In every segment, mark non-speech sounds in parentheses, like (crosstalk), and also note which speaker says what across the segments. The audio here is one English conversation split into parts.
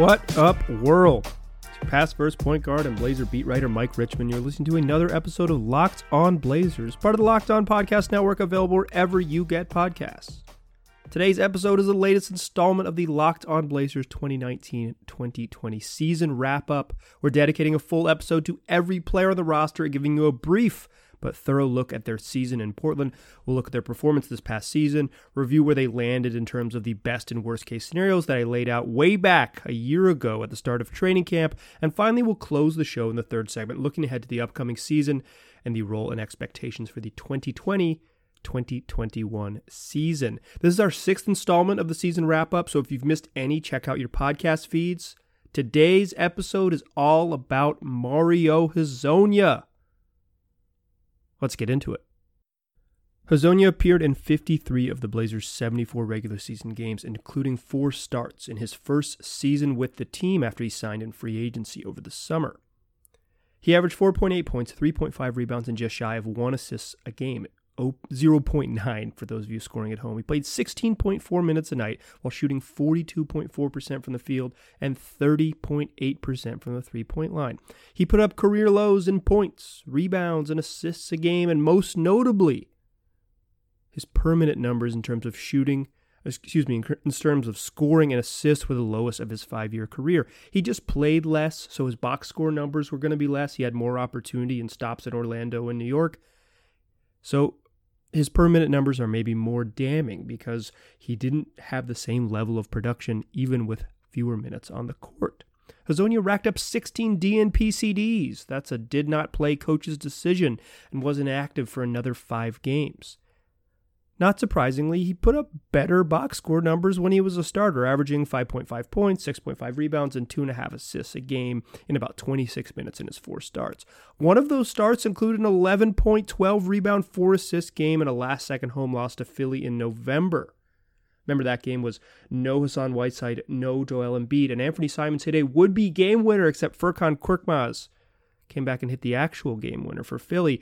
Speaker 1: What up, world? It's past first point guard and Blazer beat writer Mike Richman. You're listening to another episode of Locked On Blazers, part of the Locked On Podcast Network, available wherever you get podcasts. Today's episode is the latest installment of the Locked On Blazers 2019 2020 season wrap up. We're dedicating a full episode to every player on the roster and giving you a brief but thorough look at their season in Portland. We'll look at their performance this past season, review where they landed in terms of the best and worst case scenarios that I laid out way back a year ago at the start of training camp, and finally we'll close the show in the third segment looking ahead to the upcoming season and the role and expectations for the 2020 2021 season. This is our sixth installment of the season wrap up, so if you've missed any, check out your podcast feeds. Today's episode is all about Mario Hezonja. Let's get into it. Hezonja appeared in 53 of the Blazers' 74 regular season games, including four starts in his first season with the team after he signed in free agency over the summer. He averaged 4.8 points, 3.5 rebounds, and just shy of one assist a game 0.9 for those of you scoring at home. He played 16.4 minutes a night while shooting 42.4% from the field and 30.8% from the three point line. He put up career lows in points, rebounds, and assists a game, and most notably, his per minute numbers in terms of shooting excuse me, in terms of scoring and assists were the lowest of his five year career. He just played less, so his box score numbers were going to be less. He had more opportunity and stops in Orlando and New York. So his per minute numbers are maybe more damning because he didn't have the same level of production even with fewer minutes on the court. Hezonja racked up 16 DNP CDs. That's a did not play coach's decision and wasn't active for another five games. Not surprisingly, he put up better box score numbers when he was a starter, averaging 5.5 points, 6.5 rebounds, and 2.5 assists a game in about 26 minutes in his four starts. One of those starts included an 11 point, 12 rebound, 4 assist game and a last second home loss to Philly in November. Remember that game was no Hassan Whiteside, no Joel Embiid, and Anfernee Simons hit a would-be game winner, except Furkan Korkmaz came back and hit the actual game winner for Philly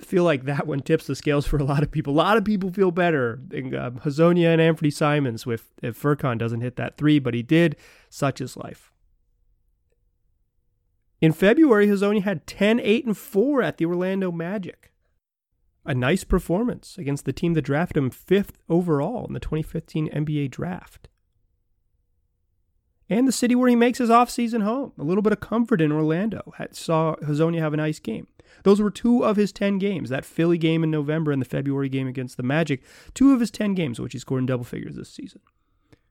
Speaker 1: feel like that one tips the scales for a lot of people. A lot of people feel better uh, Hezonja and Anfernee Simons with if Furkan doesn't hit that three, but he did. Such is life. In February, Hezonja had 10, 8, and 4 at the Orlando Magic. A nice performance against the team that drafted him fifth overall in the 2015 NBA draft and the city where he makes his offseason home. A little bit of comfort in Orlando. Had, saw Hezonja have a nice game. Those were two of his 10 games. That Philly game in November and the February game against the Magic. Two of his 10 games, which he scored in double figures this season.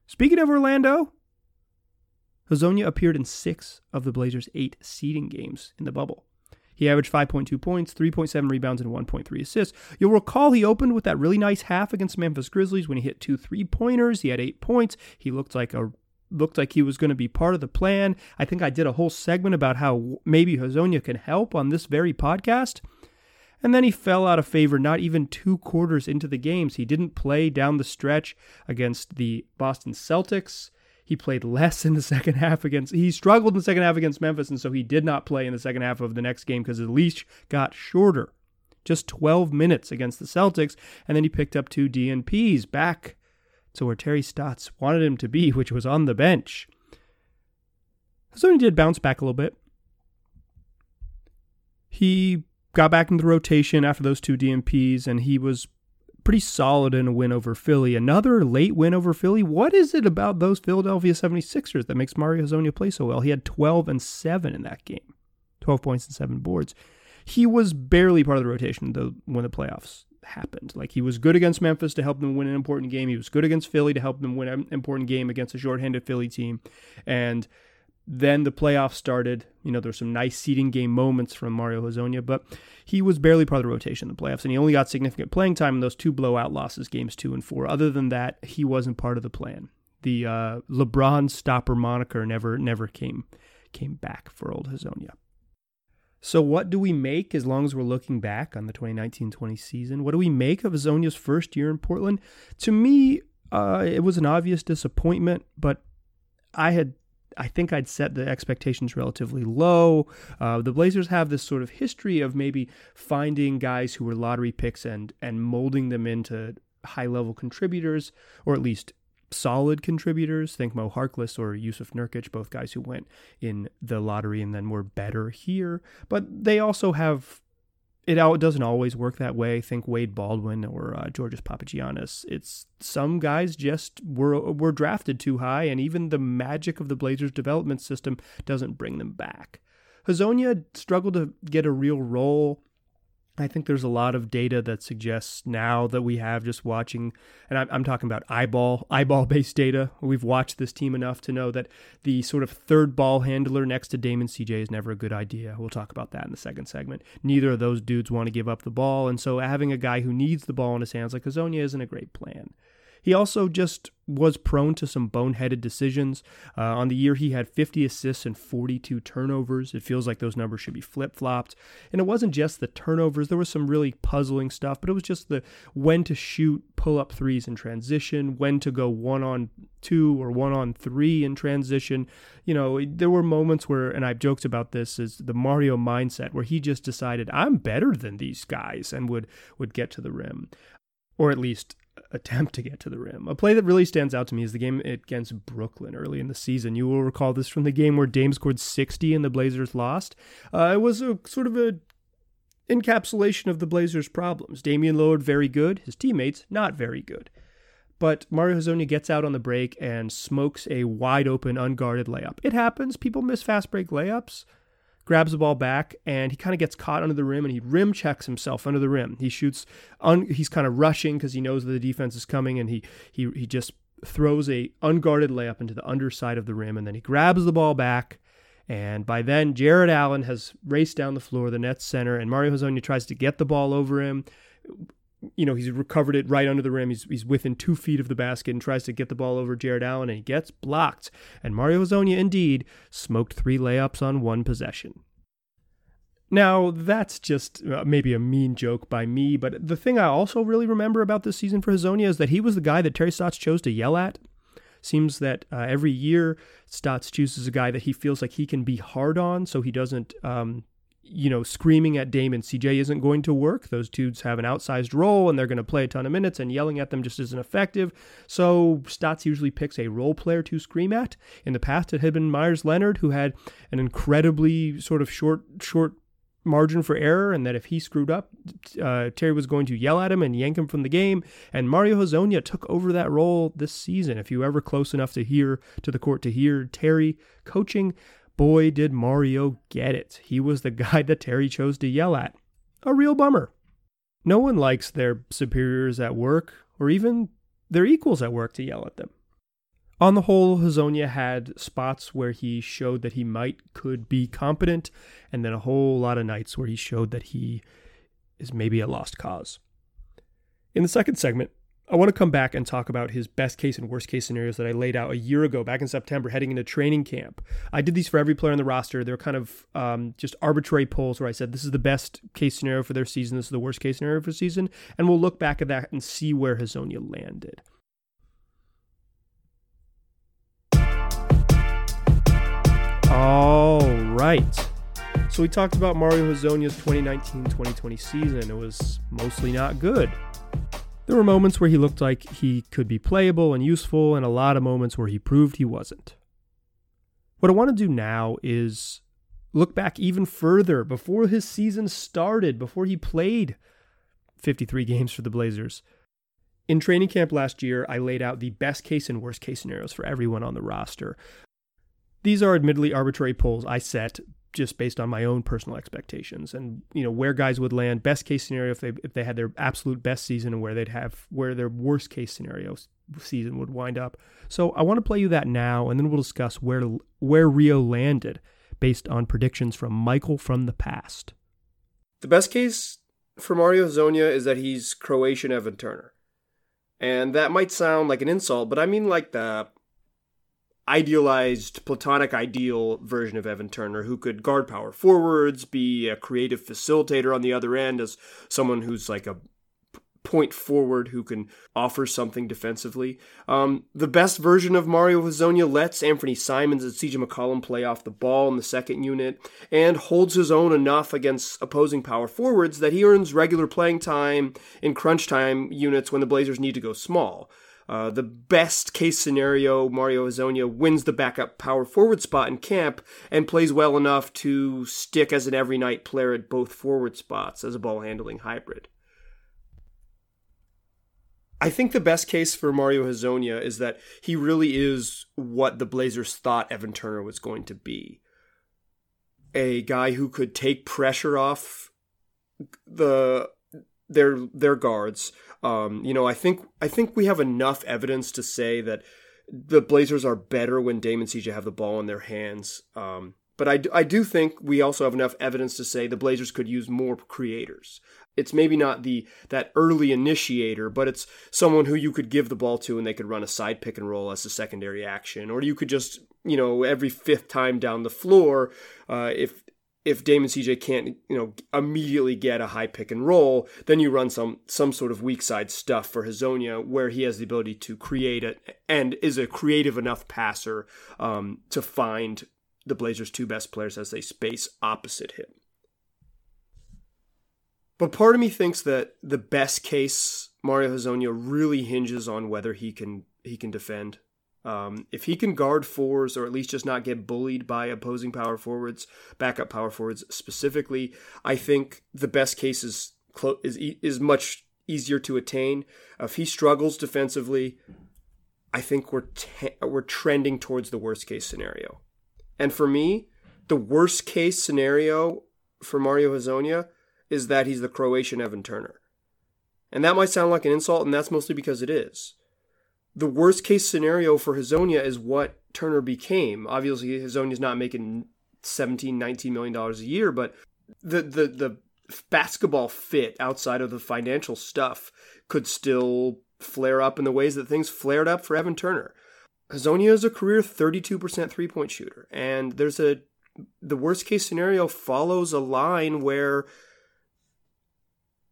Speaker 1: Speaking of Orlando, Hezonja appeared in six of the Blazers' eight seeding games in the bubble. He averaged 5.2 points, 3.7 rebounds, and 1.3 assists. You'll recall he opened with that really nice half against Memphis Grizzlies when he hit two three pointers. He had eight points. He looked like a looked like he was going to be part of the plan. I think I did a whole segment about how maybe Hezonja can help on this very podcast. And then he fell out of favor not even two quarters into the games. He didn't play down the stretch against the Boston Celtics. He played less in the (laughs) second half against, he struggled in the second half against Memphis, and so he did not play in the second half of the next game because his leash got shorter. Just 12 minutes against the Celtics, and then he picked up two DNPs back to where Terry Stotts wanted him to be, (laughs) which was on the bench. So he did bounce back a little bit. He got back into the rotation after those two DNPs, and he was pretty solid in a win over Philly. Another late win over Philly. What is it about those Philadelphia 76ers that makes Mario Hezonja play so well? He had 12 and 7 in that game, 12 points and 7 boards. He was barely part of the rotation though when the playoffs happened. Like he was good against Memphis to help them win an important game. He was good against Philly to help them win an important game against a shorthanded Philly team. And then the playoffs started. You know, there's some nice seeding game moments from Mario Hezonja, but he was barely part of the rotation in the playoffs, and he only got significant playing time in those two blowout losses, games two and four. Other than that, he wasn't part of the plan. The uh, LeBron stopper moniker never never came came back for old Hezonja. So, what do we make as long as we're looking back on the 2019 20 season? What do we make of Hezonja's first year in Portland? To me, uh, it was an obvious disappointment, but I had. I think I'd set the expectations relatively low. Uh, the Blazers have this sort of history of maybe finding guys who were lottery picks and and molding them into high level contributors, or at least solid contributors. Think Mo Harkless or Jusuf Nurkic, both guys who went in the lottery and then were better here. But they also have it doesn't always work that way. Think Wade Baldwin or uh, Georgios Papagiannis. It's some guys just were were drafted too high, and even the magic of the Blazers development system doesn't bring them back. Hezonja struggled to get a real role I think there's a lot of data that suggests now that we have just watching, and I'm, talking about eyeball (laughs) eyeball based data. We've watched this team enough to know that the sort of third ball handler next to Dame and CJ is never a good idea. We'll talk about that in the second segment. Neither of those dudes want to give up the ball, and so having a guy who needs the ball in his hands like Hezonja isn't a great plan. He also just was prone to some boneheaded decisions. Uh, on the year, he had 50 assists and 42 turnovers. It feels like those numbers should be flip flopped. And it wasn't just the turnovers, there was some really puzzling stuff, but it was just the when to shoot pull up threes in transition, when to go one on two or one on three in transition. You know, there were moments where, and I've joked about this, is the Mario mindset where he just decided, I'm better than these guys and would, would get to the rim. Or at least attempt to get to the rim. A play that really stands out to me is the game against Brooklyn early in the season. You will recall this from the game where Dame scored 60 and the Blazers lost. Uh, it was a sort of a encapsulation of the Blazers' problems. Damian Lillard very good, his teammates not very good. But Mario Hezonja gets out on the break and smokes a wide open, unguarded layup. It happens. People miss fast break layups grabs the ball back, and he kind of gets caught under the rim and he rim checks himself under the rim. He shoots, un, he's kind of rushing because he knows that the defense is coming, and he he he just throws a unguarded layup into the underside of the rim, and then he grabs the ball back. And by then, Jarrett Allen has raced down the floor, the Nets center, and Mario Hezonja tries to get the ball over him you know, he's recovered it right under the rim. He's, he's within two feet of the basket and tries to get the ball over Jarrett Allen, and he gets blocked. And Mario Hezonja, indeed, smoked three layups on one possession. Now, that's just uh, maybe a mean joke by me, but the thing I also really remember about this season for Hezonja is that he was the guy that Terry Stotts chose to yell at. Seems that uh, every year Stotts chooses a guy that he feels like he can be hard on so he doesn't um, you know, screaming at Dame and CJ isn't going to work. Those dudes have an outsized role and they're going to play a ton of minutes, and yelling at them just isn't effective. So Stotts usually picks a role player to scream at. In the past, it had been Meyers Leonard, who had an incredibly sort of short, short margin for error, and that if he screwed up, uh, Terry was going to yell at him and yank him from the game. And Mario Hezonja took over that role this season. If you were ever close enough to hear to the court to hear Terry coaching, boy, did Mario get it. He was the (laughs) guy that Terry chose to yell at. A real bummer. No one likes their superiors at work, or even their equals at work, to yell at them. On the whole, Hezonja had spots where he showed that he might could be competent, and then a whole lot of nights where he showed that he is maybe a lost cause. In the second segment, I want to come back and talk about his best case and worst case scenarios that I laid out a year ago, back in September, heading into training camp. I did these for every player on the roster. They're kind of um, just arbitrary polls where I said this is the best case scenario for their season, this is the worst case scenario for season, and we'll look back at that and see where Hezonja landed. All right. So we talked about Mario Hezonja's 2019-2020 season. It was mostly not good. There were moments where he looked like he could be playable and useful, and a lot of moments where he proved he wasn't. What I want to do now is look back even further before his season started, before he played 53 games for the Blazers. In training camp last year, I laid out the best case and worst case scenarios for everyone on the roster. These are admittedly arbitrary polls I set just based on my own personal expectations and you know where guys would land best case scenario if they if they had their absolute best season and where they'd have where their worst case scenario season would wind up. So I want to play you that now and then we'll discuss where where Rio landed based on predictions from Michael from the past.
Speaker 2: The best case for Mario Hezonja is that he's Croatian Evan Turner. And that might sound like an insult, but I mean like the idealized platonic ideal version of Evan Turner who could guard power forwards, be a creative facilitator on the other end as someone who's like a point forward who can offer something defensively. Um, the best version of Mario Hezonja lets Anfernee Simons and CJ McCollum play off the ball in the second unit and holds his own enough against opposing power forwards that he earns regular playing time in crunch time units when the Blazers need to go small. Uh, the best case scenario, Mario Hezonja wins the backup power forward spot in camp and plays well enough to stick as an every night player at both forward spots as a ball handling hybrid. I think the best case for Mario Hezonja is that he really is what the Blazers thought Evan Turner was going to be. A guy who could take pressure off the their their guards. Um, you know, I think I think we have enough evidence to say that the Blazers are better when Dame and CJ have the ball in their hands. Um, but I, I do think we also have enough evidence to say the Blazers could use more creators. It's maybe not the that early initiator, but it's someone who you could give the ball to and they could run a side pick and roll as a secondary action, or you could just you know every fifth time down the floor, uh, if if Dame and CJ can't, you know, immediately get a high pick and roll, then you run some some sort of weak side stuff for Hezonja, where he has the ability to create it and is a creative enough passer um, to find the Blazers' two best players as they space opposite him. But part of me thinks that the best case Mario Hezonja really hinges on whether he can he can defend. Um, if he can guard fours or at least just not get bullied by opposing power forwards, backup power forwards specifically, I think the best case is is is much easier to attain. If he struggles defensively, I think we're te- we're trending towards the worst case scenario. And for me, the worst case scenario for Mario Hezonja is that he's the Croatian Evan Turner. And that might sound like an insult, and that's mostly because it is. The worst case scenario for Hezonja is what Turner became. Obviously, Hezonja's not making 17, 19 million dollars a year, but the, the, the basketball fit outside of the financial stuff could still flare up in the ways that things flared up for Evan Turner. Hezonja is a career 32% three point shooter, and there's a the worst case scenario follows a line where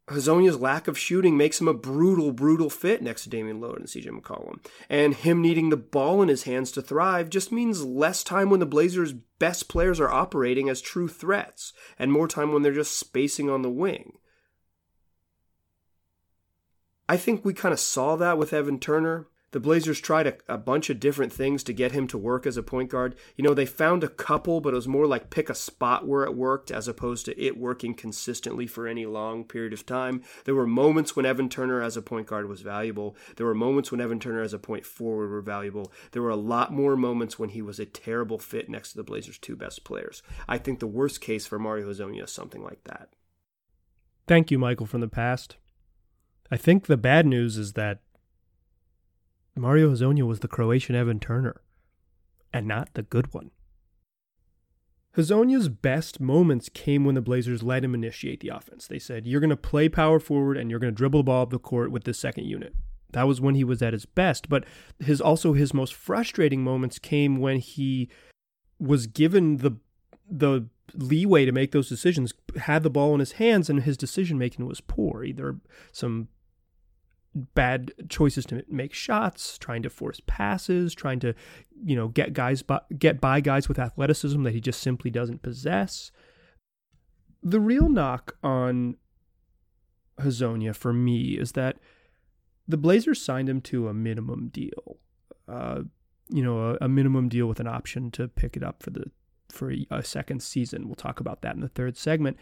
Speaker 2: Hezonja's lack of shooting makes him a brutal, brutal fit next to Damian Lillard and CJ McCollum. And him needing the ball in his hands to thrive just means less time when the Blazers' best players are operating as true threats, and more time when they're just spacing on the wing. I think we kind of saw that with Evan Turner. The Blazers tried a, a, bunch of different things to get him to work as a point guard. You know, they found a couple, but it was more like pick a spot where it worked as opposed to it working consistently for any long period of time. There were moments when Evan Turner as a point guard was valuable. There were moments when Evan Turner as a point forward were valuable. There were a lot more moments when he was a terrible fit next to the Blazers' two best players. I think the worst case for Mario Hezonja is something like that.
Speaker 1: Thank you, Michael, from the past. I think the bad news is that Mario Hezonja was the Croatian Evan Turner, and not the good one. Hezonja's best moments came when the Blazers let him initiate the offense. They said, You're going to play power forward and you're going to dribble the ball up the court with the second unit. That was when he was at his best. But his also his most frustrating moments came when he was given the the leeway to make those decisions, had the ball in his hands, and his decision making was poor. Either some bad choices to make shots, trying to force passes, trying to, you know, get guys by, get by guys with athleticism that he just simply doesn't possess. The real knock on Hezonja for me is that the Blazers signed him to a minimum deal. Uh, you know, a, a, minimum deal with an option to pick it up for the for a, a second season. We'll talk about that in the third segment.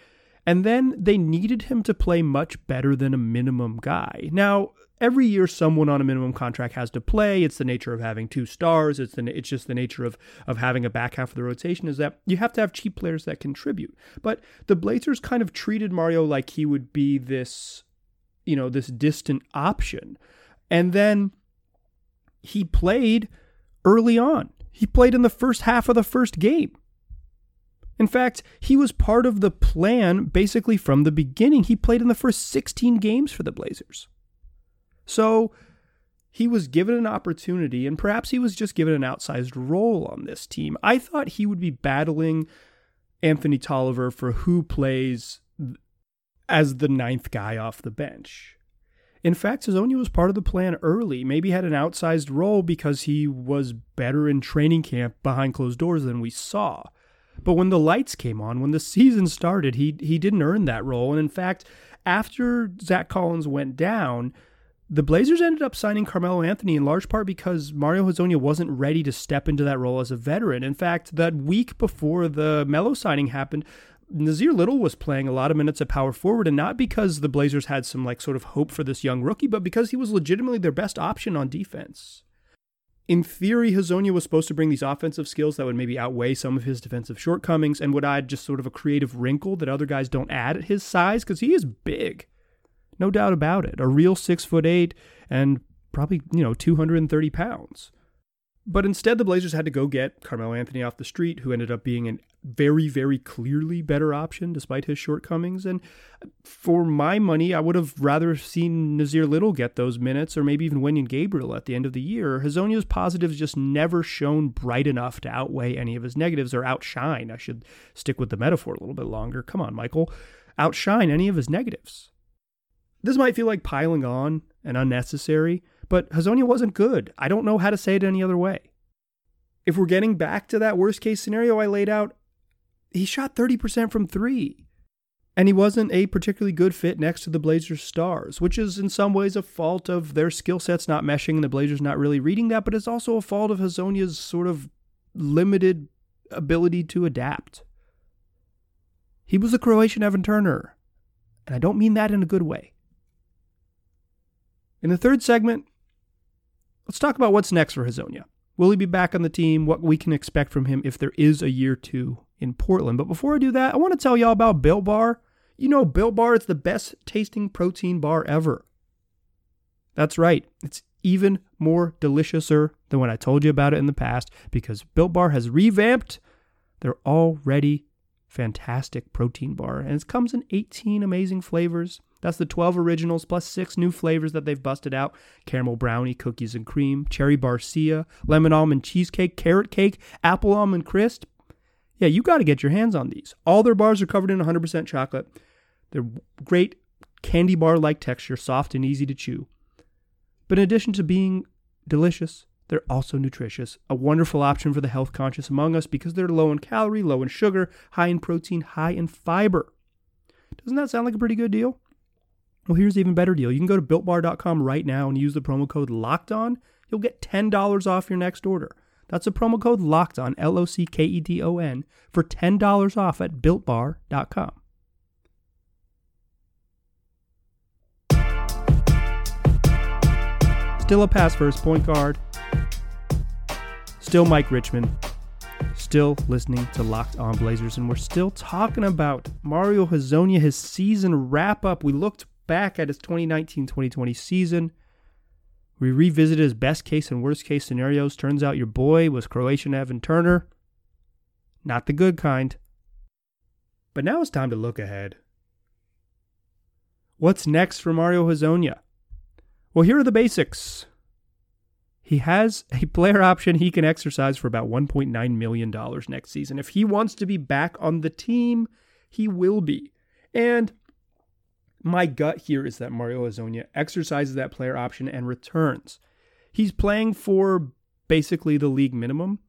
Speaker 1: And then they needed him to play much better than a minimum guy. Now, every year someone on a minimum contract has to play. It's the nature of having two stars. It's the it's just the nature of of having a back half of the rotation is that you have to have cheap players that contribute. But the Blazers kind of treated Mario like he would be this, you know, this distant option. And then he played early on. He played in the first half of the first game. In fact, he was part of the plan basically from the beginning. He played in the first 16 games for the Blazers. So he was given an opportunity, and perhaps he was just given an outsized role on this team. I thought he would be battling Anthony Tolliver for who plays as the ninth guy off the bench. In fact, Hezonja was part of the plan early, maybe had an outsized role because he was better in training camp behind closed doors than we saw. But when the lights came on, when the season started, he he didn't earn that role. And in fact, after Zach Collins went down, The Blazers ended up signing Carmelo Anthony in large part because Mario Hezonja wasn't ready to step into that role as a veteran. In fact, that week before the Melo signing happened, Nassir Little was playing a lot of minutes at power forward, and not because the Blazers had some like sort of hope for this young rookie, but because he was legitimately their best option on defense. In theory, Hezonja was supposed to bring these offensive skills that would maybe outweigh some of his defensive shortcomings and would add just sort of a creative wrinkle that other guys don't add at his size because he is big. No doubt about it. A real six foot eight and probably, you know, 230 pounds. But instead, the Blazers had to go get Carmelo Anthony off the street, who ended up being a very, very clearly better option despite his shortcomings. And for my money, I would have rather seen Nassir Little get those minutes or maybe even Wenyen Gabriel at the end of the year. Hezonja's positives just never shone bright enough to outweigh any of his negatives or outshine. I should stick with the metaphor a little bit longer. Come on, Michael. Outshine any of his negatives. This might feel like piling on and unnecessary, but Hezonja wasn't good. I don't know how to say it any other way. If we're getting back to that worst case scenario I laid out, he shot 30% from three. And he wasn't a particularly good fit next to the Blazers' stars, which is in some ways a fault of their skill sets not meshing and the Blazers not really reading that, but it's also a fault of Hezonja's sort of limited ability to adapt. He was a Croatian Evan Turner, and I don't mean that in a good way. In the third segment, let's talk about what's next for Hezonja. Will he be back on the team? What we can expect from him if there is a year two in Portland. But before I do that, I want to tell y'all about Built Bar. You know, Built Bar is the best tasting protein bar ever. That's right. It's even more deliciouser than when I told you about it in the past because Built Bar has revamped their already fantastic protein bar. And it comes in 18 amazing flavors. That's the 12 originals plus six new flavors that they've busted out caramel brownie, cookies and cream, cherry barcia, lemon almond cheesecake, carrot cake, apple almond crisp. Yeah, you got to get your hands on these. All their bars are covered in 100% chocolate. They're great candy bar like texture, soft and easy to chew. But in addition to being delicious, they're also nutritious, a wonderful option for the health conscious among us because they're low in calorie, low in sugar, high in protein, high in fiber. Doesn't that sound like a pretty good deal? Well, here's an even better deal. You can go to builtbar.com right now and use the promo code locked on. You'll get $10 off your next order. That's a promo code locked on, L O C K E D O N, for $10 off at builtbar.com. Still a pass first point guard. Still Mike Richman. Still listening to Locked On Blazers, and we're still talking about Mario Hezonja, his season wrap up. We looked back at his 2019 2020 season. We revisited his best case and worst case scenarios. Turns out your boy was Croatian Evan Turner. Not the good kind. But now it's time to look ahead. What's next for Mario Hezonja? Well, here are the basics. He has a player option he can exercise for about $1.9 million next season. If he wants to be back on the team, he will be. And my gut here is that Mario Hezonja exercises that player option and returns. He's playing for basically the league minimum.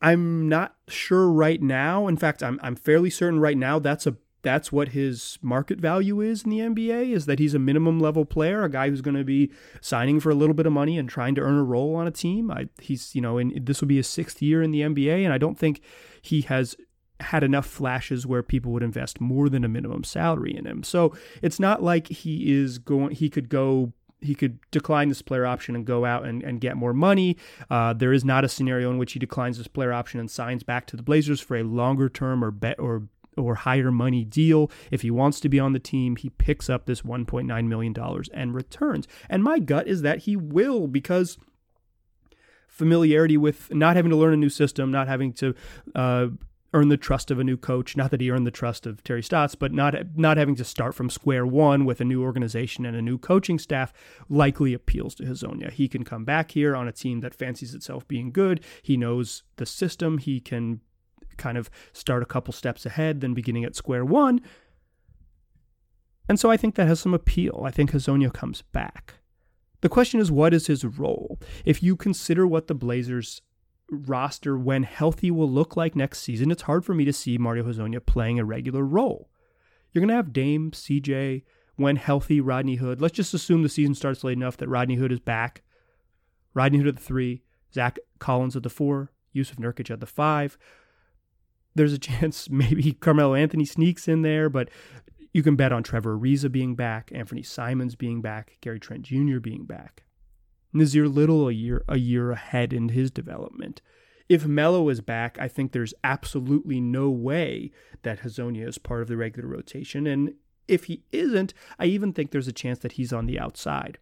Speaker 1: I'm not sure right now. In fact, I'm I'm fairly certain right now that's a that's what his market value is in the NBA is that he's a minimum level player, a guy who's going to be signing for a little bit of money and trying to earn a role on a team. I, he's, you know, in this will be his sixth year in the NBA, and I don't think he has had enough flashes where people would invest more than a minimum salary in him. So it's not like he is going, he could go he could decline this player option and go out and, and get more money. Uh, there is not a scenario in which he declines this player option and signs back to the Blazers for a longer term or bet or or higher money deal. If he wants to be on the team, he picks up this $1.9 million and returns. And my gut is that he will because familiarity with not having to learn a new system, not having to uh, earn the trust of a new coach. Not that he earned the trust of Terry Stotts, but not not having to start from square one with a new organization and a new coaching staff likely appeals to Hezonja. He can come back here on a team that fancies itself being good. He knows the system. He can kind of start a couple steps ahead than beginning at square one. And so I think that has some appeal. I think Hezonja comes back. The question is, what is his role? If you consider what the Blazers roster when healthy will look like next season, it's hard for me to see Mario Hezonja playing a regular role. You're going to have Dame, CJ, when healthy, Rodney Hood. Let's just assume the season starts late enough that Rodney Hood is back. Rodney Hood at the three, Zach Collins at the four, Jusuf Nurkic at the five. There's a (laughs) chance maybe Carmelo Anthony sneaks in there, but you can bet on Trevor Ariza being back, Anfernee Simons being back, Gary Trent Jr. being back. Nassir Little a year a year ahead in his development. If Melo is back, I think there's absolutely no way that Hezonja is part of the regular rotation. And if he isn't, I even think there's a chance that he's on the outside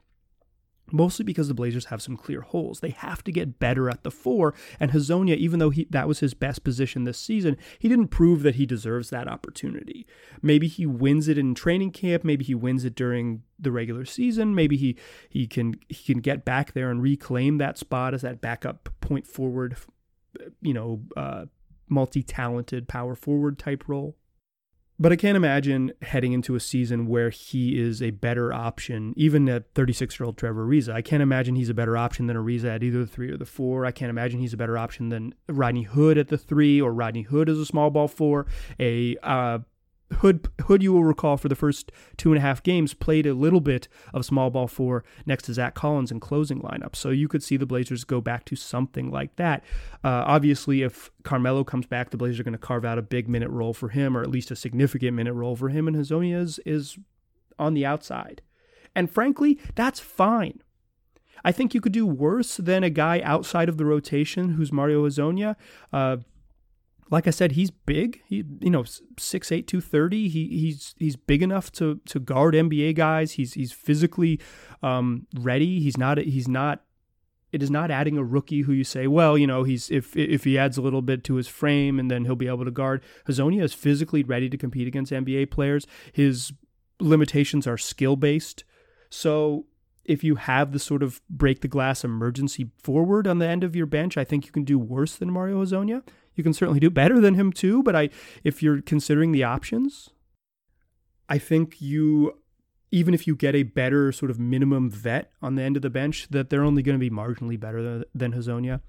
Speaker 1: mostly because the Blazers have some clear holes. They have to get better at the four, and Hezonja, even though he that was his best position this season, he didn't prove that he deserves that opportunity. Maybe he wins it in training camp, maybe he wins it during the regular season, maybe he he can he can get back there and reclaim that spot as that backup point forward, you know, uh, multi-talented power forward type role. But I can't imagine heading into a season where he is a better option, even at 36 year old Trevor Ariza. I can't imagine he's a better option than Ariza at either the three or the four. I can't imagine he's a better option than Rodney Hood at the three or Rodney Hood as a small ball four. A uh, Hood, Hood, you will recall for the first two and a half games, played a little bit of small ball four next to Zach Collins in closing lineup. So you could see the Blazers go back to something like that. Uh, obviously, if Carmelo comes back, the Blazers are going to carve out a big minute role for him, or at least a significant minute role for him, and Hezonja is, is on the outside. And frankly, that's fine. I think you could do worse than a guy outside of the rotation who's Mario Hezonja. Uh, like I said, he's big. He, you know, 6'8", 230. He he's he's big enough to to guard NBA guys. He's he's physically um, ready. He's not he's not. It is not adding a rookie who you say, well, you know, he's if if he adds a little bit to his frame and then he'll be able to guard. Hezonja is physically ready to compete against NBA players. His limitations are skill based. So if you have the sort of break the glass emergency forward on the end of your bench, I think you can do worse than Mario Hezonja. You can certainly do better than him too, but I if you're considering the options, I think you even if you get a better sort of minimum vet on the end of the bench, that they're only going to be marginally better than, than Hezonja.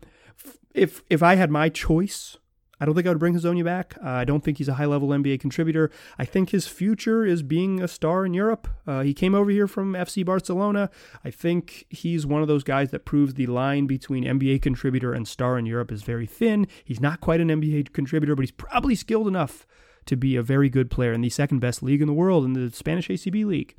Speaker 1: If if I had my choice, I don't think I would bring Hezonja back. Uh, I don't think he's a high level NBA contributor. I think his future is being a star in Europe. Uh, he came over here from FC Barcelona. I think he's one of those guys that proves the line between NBA contributor and star in Europe is very thin. He's not quite an NBA contributor, but he's probably skilled enough to be a very good player in the second best league in the world, in the Spanish ACB league.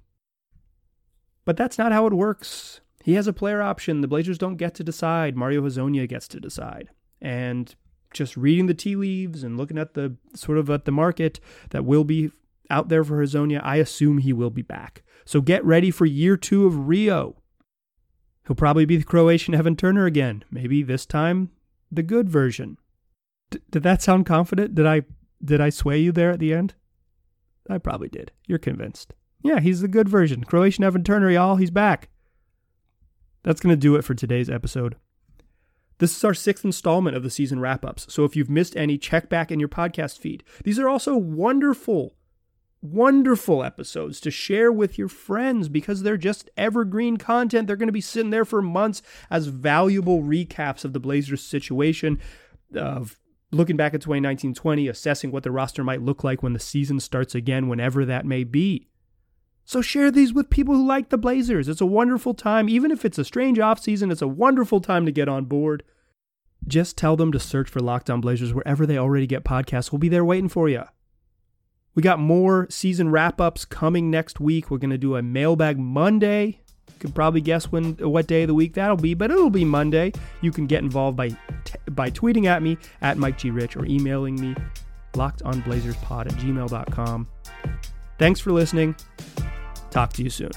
Speaker 1: But that's not how it works. He has a player option. The Blazers don't get to decide. Mario Hezonja gets to decide. And just reading the tea leaves and looking at the sort of at the market that will be out there for Hezonja, I assume he will be back. So get ready for year two of Rio. He'll probably be the Croatian Evan Turner again. Maybe this time the good version. D- did that sound confident? Did I did I sway you there at the end? I probably did. You're convinced. Yeah, he's the good version. Croatian Evan Turner, y'all. He's back. That's going to do it for today's episode. This is our sixth installment of the season wrap ups. So if you've missed any, check back in your podcast feed. These are also wonderful, wonderful episodes to share with your friends because they're just evergreen content. They're going to be sitting there for months as valuable recaps of the Blazers situation, of looking back at 2019 20, assessing what the roster might look like when the season starts again, whenever that may be. So share these with people who like the Blazers. It's a wonderful time. Even if it's a strange offseason, it's a wonderful time to get on board. Just tell them to search for Locked On Blazers wherever they already get podcasts. We'll be there waiting for you. We got more season wrap ups coming next week. We're going to do a mailbag Monday. You can probably guess when what day of the week that'll be, but it'll be Monday. You can get involved by t- by tweeting at me at Mike G. Rich or emailing me lockedonblazerspod at gmail.com. Thanks for listening. Talk to you soon.